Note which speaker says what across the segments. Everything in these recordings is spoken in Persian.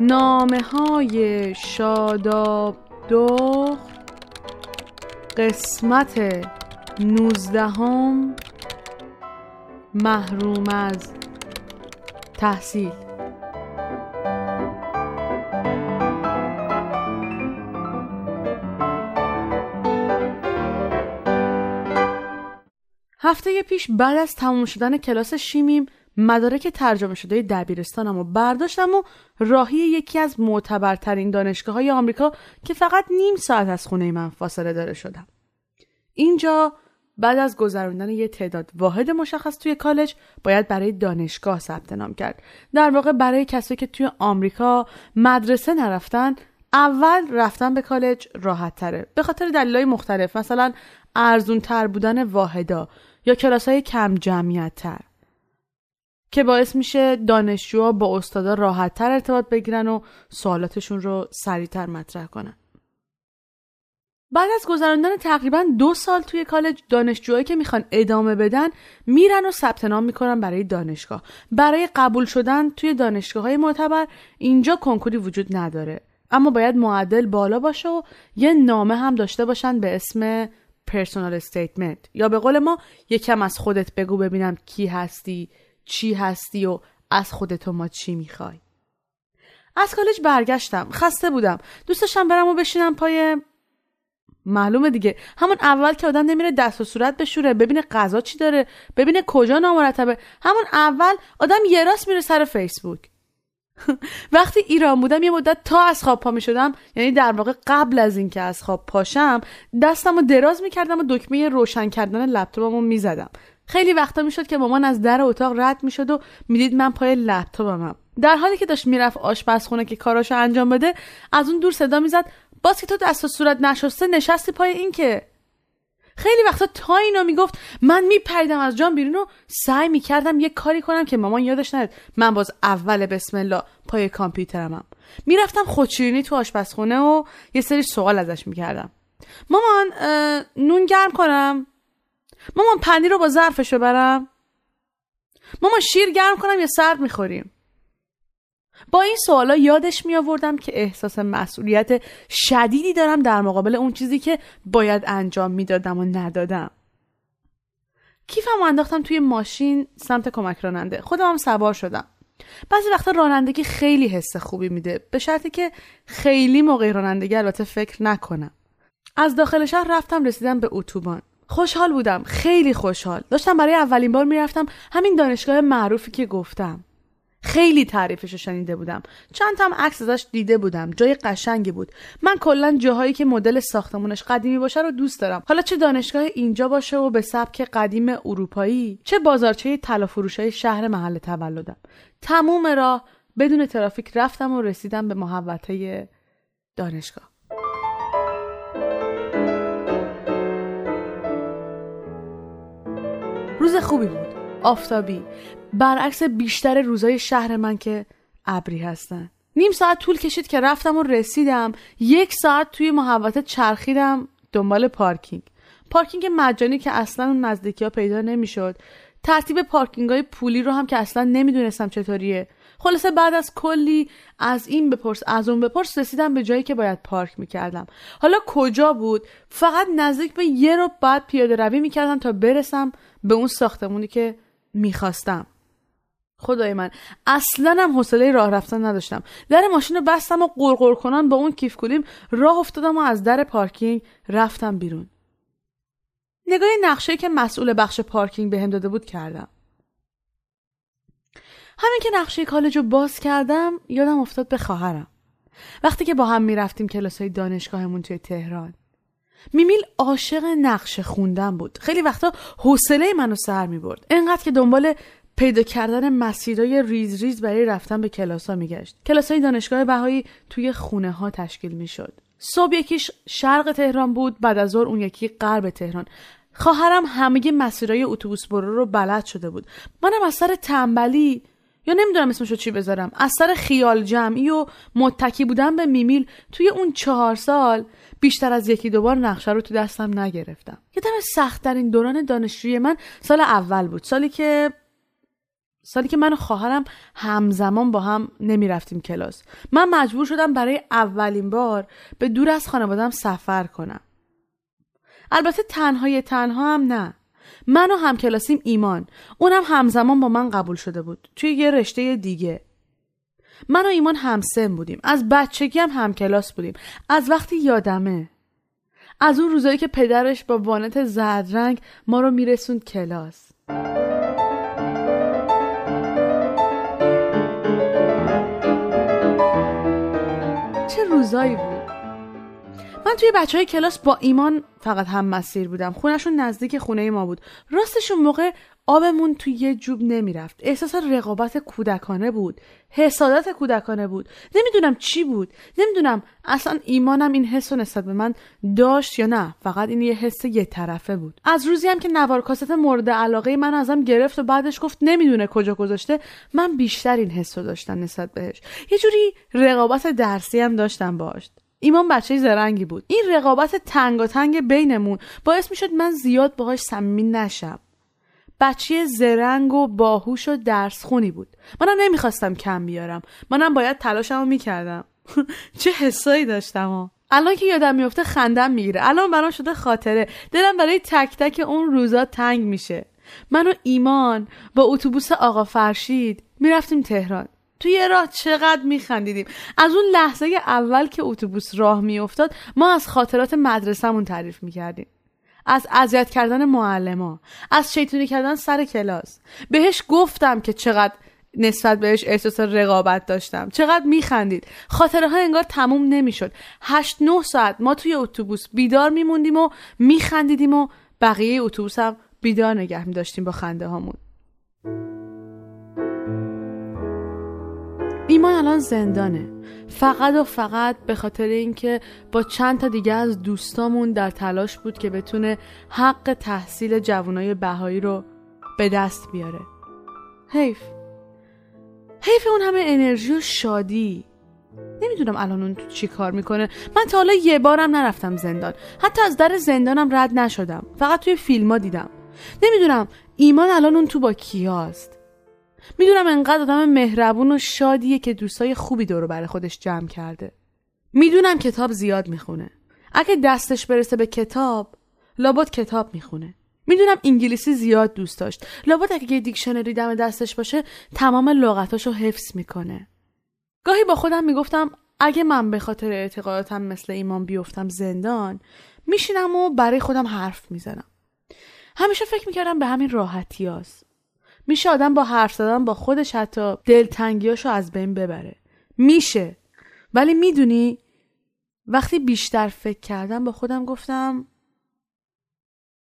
Speaker 1: نامه های شاداب دو قسمت نوزدهم محروم از تحصیل. هفته پیش بعد از تموم شدن کلاس شیمیم مدارک ترجمه شده دبیرستانم و برداشتم و راهی یکی از معتبرترین دانشگاه های آمریکا که فقط نیم ساعت از خونه من فاصله داره شدم. اینجا بعد از گذراندن یه تعداد واحد مشخص توی کالج باید برای دانشگاه ثبت نام کرد. در واقع برای کسایی که توی آمریکا مدرسه نرفتن اول رفتن به کالج راحت تره به خاطر دلایل مختلف مثلا ارزون تر بودن واحدا یا کلاس های کم جمعیت تر که باعث میشه دانشجوها با استادا راحت تر ارتباط بگیرن و سوالاتشون رو سریعتر مطرح کنن. بعد از گذراندن تقریبا دو سال توی کالج دانشجوهایی که می‌خوان ادامه بدن میرن و ثبت نام می‌کنن برای دانشگاه. برای قبول شدن توی دانشگاه های معتبر اینجا کنکوری وجود نداره. اما باید معدل بالا باشه و یه نامه هم داشته باشن به اسم personal statement یا به قول ما یکم از خودت بگو ببینم کی هستی چی هستی و از خودت ما چی می‌خوای. از کالج برگشتم خسته بودم. دوست داشتم برم و بشینم پای معلومه دیگه. همون اول که آدم نمیره دست و صورت بشوره ببینه غذا چی داره ببینه کجا نامرتبه. همون اول آدم یه راست میره سر فیسبوک. وقتی ایران بودم یه مدت تا از خواب پا می شدم یعنی در واقع قبل از اینکه از خواب پاشم دستم رو دراز می‌کردم و دکمه روشن کردن لپتاپمو می‌زدم. خیلی وقتا می‌شد که مامان از در اتاق رد می‌شد و می‌دید من پای لپتاپمم. در حالی که داشت می‌رفت آشپزخونه که کاراشو انجام بده از اون دور صدا می‌زد باز که تو دست و صورت نشسته نشستی پای این که خیلی وقتا تا اینا می‌گفت من میپریدم از جان بیرون و سعی می‌کردم یه کاری کنم که مامان یادش نیاد من باز اول بسم الله پای کامپیوترمم. می‌رفتم خودشیرینی تو آشپزخونه و یه سری سوال ازش می‌کردم. مامان نون گرم کنم؟ مامان پنیر رو با ظرفش ببرم؟ مامان شیر گرم کنم یا سرد می‌خوریم؟ با این سوالا یادش می آوردم که احساس مسئولیت شدیدی دارم در مقابل اون چیزی که باید انجام می‌دادم و ندادم. کیفم انداختم توی ماشین سمت کمک راننده. خودم هم سوار شدم. بعضی وقتا رانندگی خیلی حس خوبی میده به شرطی که خیلی موقع رانندگی البته فکر نکنم. از داخل شهر رفتم رسیدم به اتوبان. خوشحال بودم خیلی خوشحال. داشتم برای اولین بار می‌رفتم همین دانشگاه معروفی که گفتم. خیلی تعریفش رو شنیده بودم. چند تام عکس ازش دیده بودم. جای قشنگی بود. من کلا جاهایی که مدل ساختمونش قدیمی باشه رو دوست دارم. حالا چه دانشگاه اینجا باشه و به سبک قدیم اروپایی چه بازارچه طلا های شهر محل تولدم. تموم راه بدون ترافیک رفتم و رسیدم به محوطه دانشگاه. روز خوبی بود. آفتابی. برعکس بیشتر روزای شهر من که ابری هستن. نیم ساعت طول کشید که رفتم و رسیدم. یک ساعت توی محوطه چرخیدم دنبال پارکینگ. پارکینگ مجانی که اصلا اون نزدیکی ها پیدا نمی‌شد. ترتیب پارکینگ های پولی رو هم که اصلا نمی‌دونستم چطوریه. خلاصه بعد از کلی از این بپرس از اون بپرس رسیدم به جایی که باید پارک می‌کردم. حالا کجا بود؟ فقط نزدیک به یه رو بعد پیاده روی می‌کردم تا برسم به اون ساختمونی که می‌خواستم. خدای من اصلا هم حوصله راه رفتن نداشتم. در ماشین رو بستم و قرقر کنم با اون کیف کلیم راه افتادم و از در پارکینگ رفتم بیرون. نگاه نقشه که مسئول بخش پارکینگ بهم داده بود کردم. همین که نقشه کالج رو باز کردم یادم افتاد به خواهرم. وقتی که با هم می‌رفتیم کلاس های دانشگاهمون توی تهران. میمیل عاشق نقشه خوندن بود. خیلی وقتا حوصله منو سر می‌برد. انقدر که دنبال پیدا کردن مسیرهای ریز ریز برای رفتن به کلاس ها میگشت. کلاس های دانشگاه بهایی توی خونه ها تشکیل می‌شد. صبح یکیش شرق تهران بود بعد از ظهر اون یکی غرب تهران. خواهرم همه مسیرهای اتوبوس برو رو بلد شده بود. منم از سر تنبلی یا نمی‌دونم اسمشو چی بذارم. از سر خیال جمعی و متکی بودن به میمیل توی اون چهار سال بیشتر از یکی دوبار نقشه رو تو دستم نگرفتم. یادم این دوران دانشجویی من سال اول بود. سالی که سالی که من و خواهرم همزمان با هم نمی‌رفتیم کلاس. من مجبور شدم برای اولین بار به دور از خانوادم سفر کنم. البته تنهای تنها هم نه. من و همکلاسیم ایمان. اونم همزمان با من قبول شده بود. توی یه رشته دیگه. من و ایمان همسن بودیم. از بچگی هم همکلاس بودیم. از وقتی یادمه. از اون روزایی که پدرش با وانت زرد ما رو میرسوند کلاس. چه روزایی بود؟ من توی بچه های کلاس با ایمان فقط هم مسیر بودم. خونشون نزدیک خونه ما بود. راستشون موقع آبمون توی یه جوب نمی‌رفت. احساس رقابت کودکانه بود. حسادت کودکانه بود. نمی‌دونم چی بود. نمی‌دونم اصلا ایمانم این حس رو نسبت به من داشت یا نه. فقط این یه حس یه طرفه بود. از روزی هم که نوار کاست مورد علاقه من ازم گرفت و بعدش گفت نمی‌دونه کجا گذاشته من بیشتر این حس رو داشتم نسبت بهش. یه جوری رقابت درسی هم داشتم باش. ایمان بچه زرنگی بود. این رقابت تنگ بینمون باعث می‌شد من زیاد باهاش صمیمی نشم. بچه زرنگ و باهوش و درس خونی بود. منم نمی‌خواستم کم بیارم. منم باید تلاشمو می‌کردم. چه حسایی داشتم و الان که یادم میفته خندم می‌گیره. الان برام شده خاطره. دلم برای تک تک اون روزا تنگ میشه. من و ایمان با اتوبوس آقا فرشید می‌رفتیم تهران. توی راه چقدر میخندیدیم. از اون لحظه اول که اتوبوس راه میافتاد ما از خاطرات مدرسهمون تعریف می‌کردیم. از اذیت کردن معلما از شیطونی کردن سر کلاس. بهش گفتم که چقدر نسبت بهش احساس رقابت داشتم. چقدر میخندید. خاطره ها انگار تموم نمی‌شد. هشت نه ساعت ما توی اتوبوس بیدار میموندیم و میخندیدیم و بقیه اتوبوس هم بیدار نگه میداشتیم با خنده هامون ایمان الان زندانه. فقط و فقط به خاطر اینکه با چند تا دیگه از دوستامون در تلاش بود که بتونه حق تحصیل جوانای بهایی رو به دست بیاره. حیف. حیف اون همه انرژی و شادی. نمی‌دونم الان اون چی کار می‌کنه. من تا حالا یه بارم نرفتم زندان. حتی از در زندانم رد نشدم. فقط توی فیلم ها دیدم. نمی‌دونم ایمان الان اون تو با کیاست. می‌دونم انقدر آدم مهربون و شادیه که دوستای خوبی دورو برای خودش جمع کرده. می‌دونم کتاب زیاد می‌خونه. اگه دستش برسه به کتاب لابد کتاب می‌خونه. می‌دونم انگلیسی زیاد دوست داشت. لابد اگه یه دیکشنری دم دستش باشه تمام لغتاشو حفظ می‌کنه. گاهی با خودم می‌گفتم اگه من به خاطر اعتقاداتم مثل ایمان بیفتم زندان میشینم و برای خودم حرف می‌زنم. همیشه فکر می‌کردم به همین راحتی هست. میشه آدم با حرف زدن با خودش حتی دلتنگیاشو از بین ببره. میشه. ولی می‌دونی وقتی بیشتر فکر کردم با خودم گفتم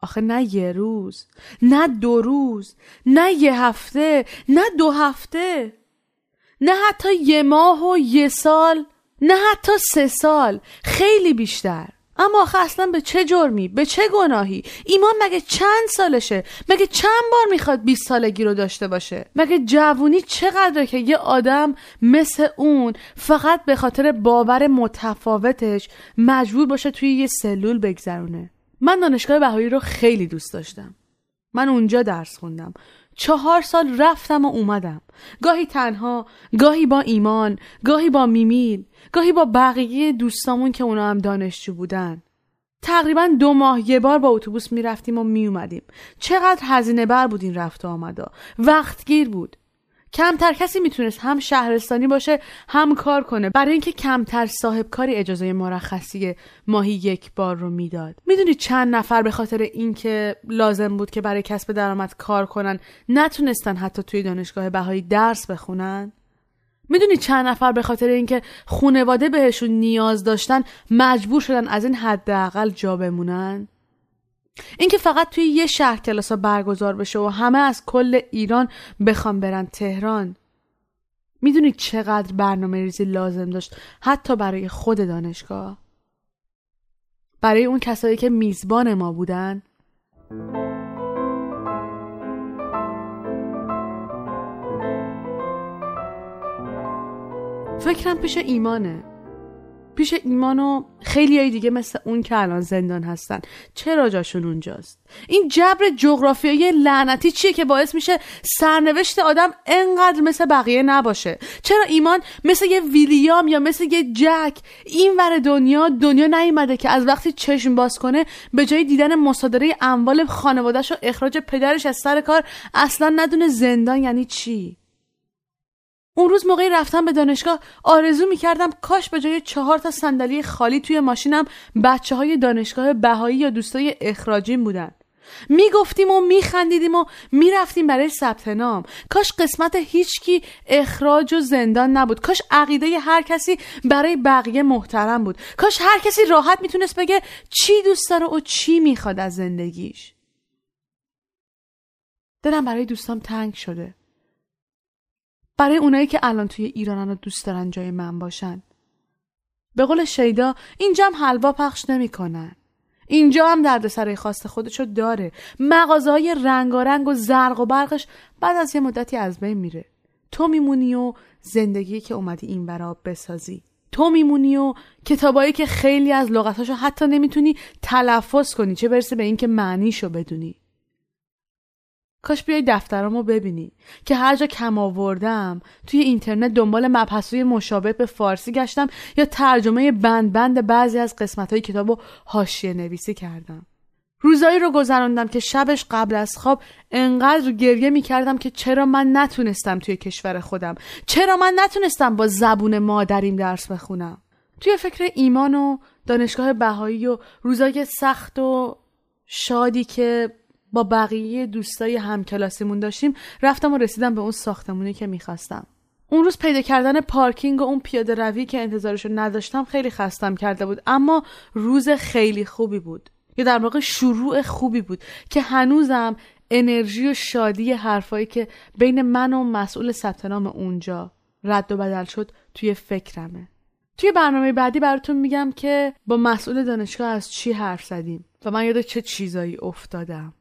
Speaker 1: آخه نه یه روز نه دو روز نه یه هفته نه دو هفته نه حتی یه ماه و یه سال نه حتی سه سال خیلی بیشتر. اما آخه اصلا به چه جرمی؟ به چه گناهی؟ ایمان مگه چند سالشه؟ مگه چند بار می‌خواد 20 سالگی رو داشته باشه؟ مگه جوونی چقدره که یه آدم مثل اون فقط به خاطر باور متفاوتش مجبور باشه توی یه سلول بگذرونه؟ من دانشگاه بهایی رو خیلی دوست داشتم. من اونجا درس خوندم. چهار سال رفتم و اومدم. گاهی تنها گاهی با ایمان گاهی با میمیل گاهی با بقیه دوستامون که اونا هم دانشجو بودن. تقریبا دو ماه یه بار با اتوبوس می‌رفتیم و میومدیم چقدر هزینه بر بود این رفت و آمدا. وقتگیر بود. کمتر کسی می‌تونست هم شهرستانی باشه هم کار کنه. برای اینکه کمتر صاحب کاری اجازه مرخصی ماهی یک بار رو می‌داد. می‌دونی چند نفر به خاطر اینکه لازم بود که برای کسب درآمد کار کنن نتونستن حتی توی دانشگاه بهایی درس بخونن؟ می‌دونی چند نفر به خاطر اینکه خونواده بهشون نیاز داشتن مجبور شدن از این حداقل جا بمونن؟ اینکه فقط توی یه شهر کلاس ها برگزار بشه و همه از کل ایران بخوام برن تهران. می‌دونی چقدر برنامه ریزی لازم داشت حتی برای خود دانشگاه. برای اون کسایی که میزبان ما بودن. فکرم پیش ایمانه. پیش ایمان و خیلی دیگه مثل اون که الان زندان هستن. چرا جاشون اونجاست؟ این جبر جغرافیایی لعنتی چیه که باعث میشه سرنوشت آدم انقدر مثل بقیه نباشه؟ چرا ایمان مثل یه ویلیام یا مثل یه جک این ور دنیا دنیا نیومده که از وقتی چشم باز کنه به جای دیدن مصادره اموال خانوادهش و اخراج پدرش از سر کار اصلا ندونه زندان یعنی چی؟ اون روز موقعی رفتم به دانشگاه آرزو می‌کردم کاش به جای چهار تا صندلی خالی توی ماشینم بچه های دانشگاه بهایی یا دوستای اخراجیم بودن. می‌گفتیم و میخندیدیم و می‌رفتیم برای ثبت نام. کاش قسمت هیچکی اخراج و زندان نبود. کاش عقیده هر کسی برای بقیه محترم بود. کاش هر کسی راحت می‌تونست بگه چی دوست داره و چی می‌خواد از زندگیش. دلم برای دوستام تنگ شده. برای اونایی که الان توی ایرانن و دوست دارن جای من باشن. به قول شیدا اینجا هم حلوا پخش نمی‌کنن. اینجا هم دردسرای خواست خودشو داره. مغازه های رنگارنگ و زرق و برقش بعد از یه مدتی از بین میره. تو میمونی و زندگی که اومدی این برا بسازی. تو میمونی و کتابایی که خیلی از لغتاشو حتی نمی‌تونی تلفظ کنی. چه برسه به اینکه معنیشو بدونی. کاش بیای دفترامو ببینی. که هر جا کم آوردم توی اینترنت دنبال مبحثوی مشابه به فارسی گشتم یا ترجمه بند بند بعضی از قسمت های کتاب و حاشیه نویسی کردم. روزایی رو گذراندم که شبش قبل از خواب انقدر گریه می کردم که چرا من نتونستم توی کشور خودم؟ چرا من نتونستم با زبون مادریم درس بخونم؟ توی فکر ایمان و دانشگاه بهایی و روزای سخت و شادی که با بقیه دوستای همکلاسیمون داشتیم رفتم و رسیدم به اون ساختمونی که می‌خواستم. اون روز پیدا کردن پارکینگ و اون پیاده روی که انتظارشو نداشتم خیلی خستم کرده بود اما روز خیلی خوبی بود. یا در واقع شروع خوبی بود که هنوزم انرژی و شادی حرفایی که بین من و مسئول ثبت نام اونجا رد و بدل شد توی فکرمه. توی برنامه بعدی براتون میگم که با مسئول دانشگاه از چی حرف زدیم و من یاد چه چیزایی افتادم.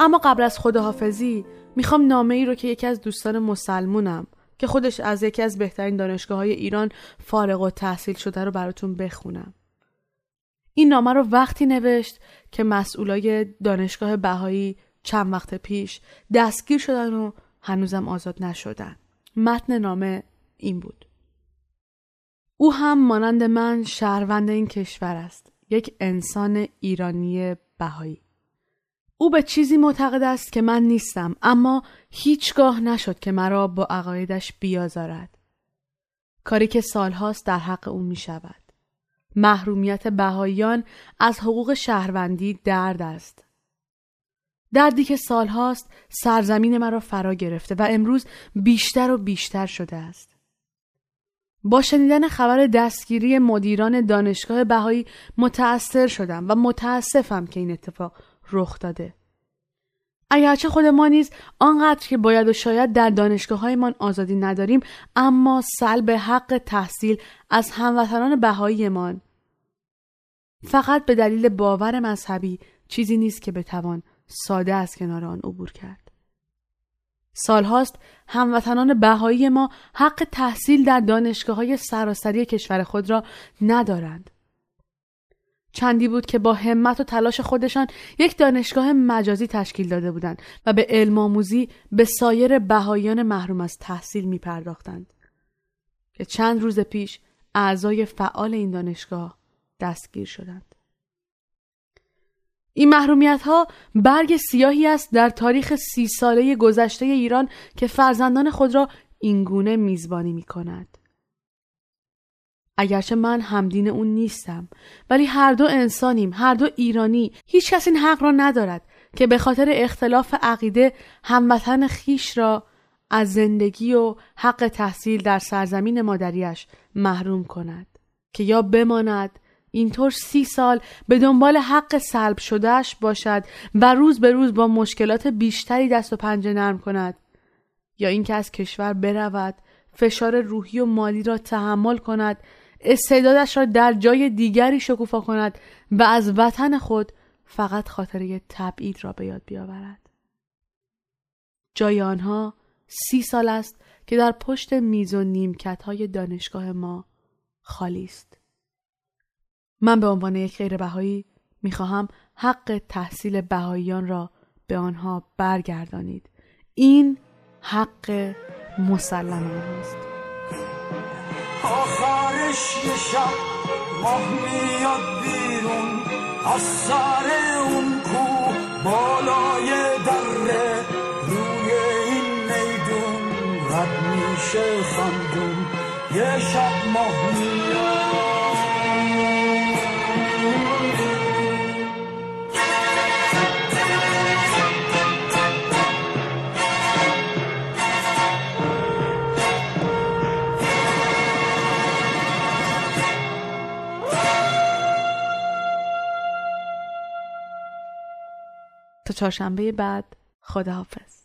Speaker 1: اما قبل از خداحافظی می‌خوام نامه ای رو که یکی از دوستان مسلمونم که خودش از یکی از بهترین دانشگاه های ایران فارغ و تحصیل شده رو براتون بخونم. این نامه رو وقتی نوشت که مسئولای دانشگاه بهایی چند وقت پیش دستگیر شدن و هنوزم آزاد نشدن. متن نامه این بود. او هم مانند من شهروند این کشور است. یک انسان ایرانی بهایی. او به چیزی معتقد است که من نیستم اما هیچگاه نشد که مرا با عقایدش بیازارد. کاری که سالهاست در حق او می شود. محرومیت بهاییان از حقوق شهروندی درد است. دردی که سالهاست سرزمین مرا فرا گرفته و امروز بیشتر و بیشتر شده است. با شنیدن خبر دستگیری مدیران دانشگاه بهایی متأثر شدم و متاسفم که این اتفاق رخ داده. اگرچه خود ما نیز آنقدر که باید و شاید در دانشگاه هایمان آزادی نداریم اما سلب حق تحصیل از هموطنان بهاییمان فقط به دلیل باور مذهبی چیزی نیست که بتوان ساده از کنار آن عبور کرد. سالهاست هموطنان بهایی ما حق تحصیل در دانشگاه های سراسری کشور خود را ندارند. چندی بود که با همت و تلاش خودشان یک دانشگاه مجازی تشکیل داده بودند و به علم آموزی به سایر بهاییان محروم از تحصیل می پرداختند. که چند روز پیش اعضای فعال این دانشگاه دستگیر شدند. این محرومیت ها برگ سیاهی است در تاریخ سی ساله گذشته ایران که فرزندان خود را اینگونه میزبانی می کند. اگرچه من همدین اون نیستم. ولی هر دو انسانیم هر دو ایرانی. هیچ کس این حق را ندارد که به خاطر اختلاف عقیده هموطن خیش را از زندگی و حق تحصیل در سرزمین مادریش محروم کند. که یا بماند اینطور سی سال به دنبال حق سلب شدهش باشد و روز به روز با مشکلات بیشتری دست و پنجه نرم کند. یا اینکه از کشور برود فشار روحی و مالی را تحمل کند استعدادش را در جای دیگری شکوفا کند و از وطن خود فقط خاطره تبعید را به یاد بیاورد. جای آنها سی سال است که در پشت میز و نیمکت های دانشگاه ما خالی است. من به عنوان یک غیر بهایی می‌خواهم حق تحصیل بهاییان را به آنها برگردانید. این حق مسلم آنهاست. یه شب ماه میاد بیرون از سر اون کو بالای دره روی این میدون رد میشه خندون یه شب ماه میاد. چهارشنبه بعد. خداحافظ.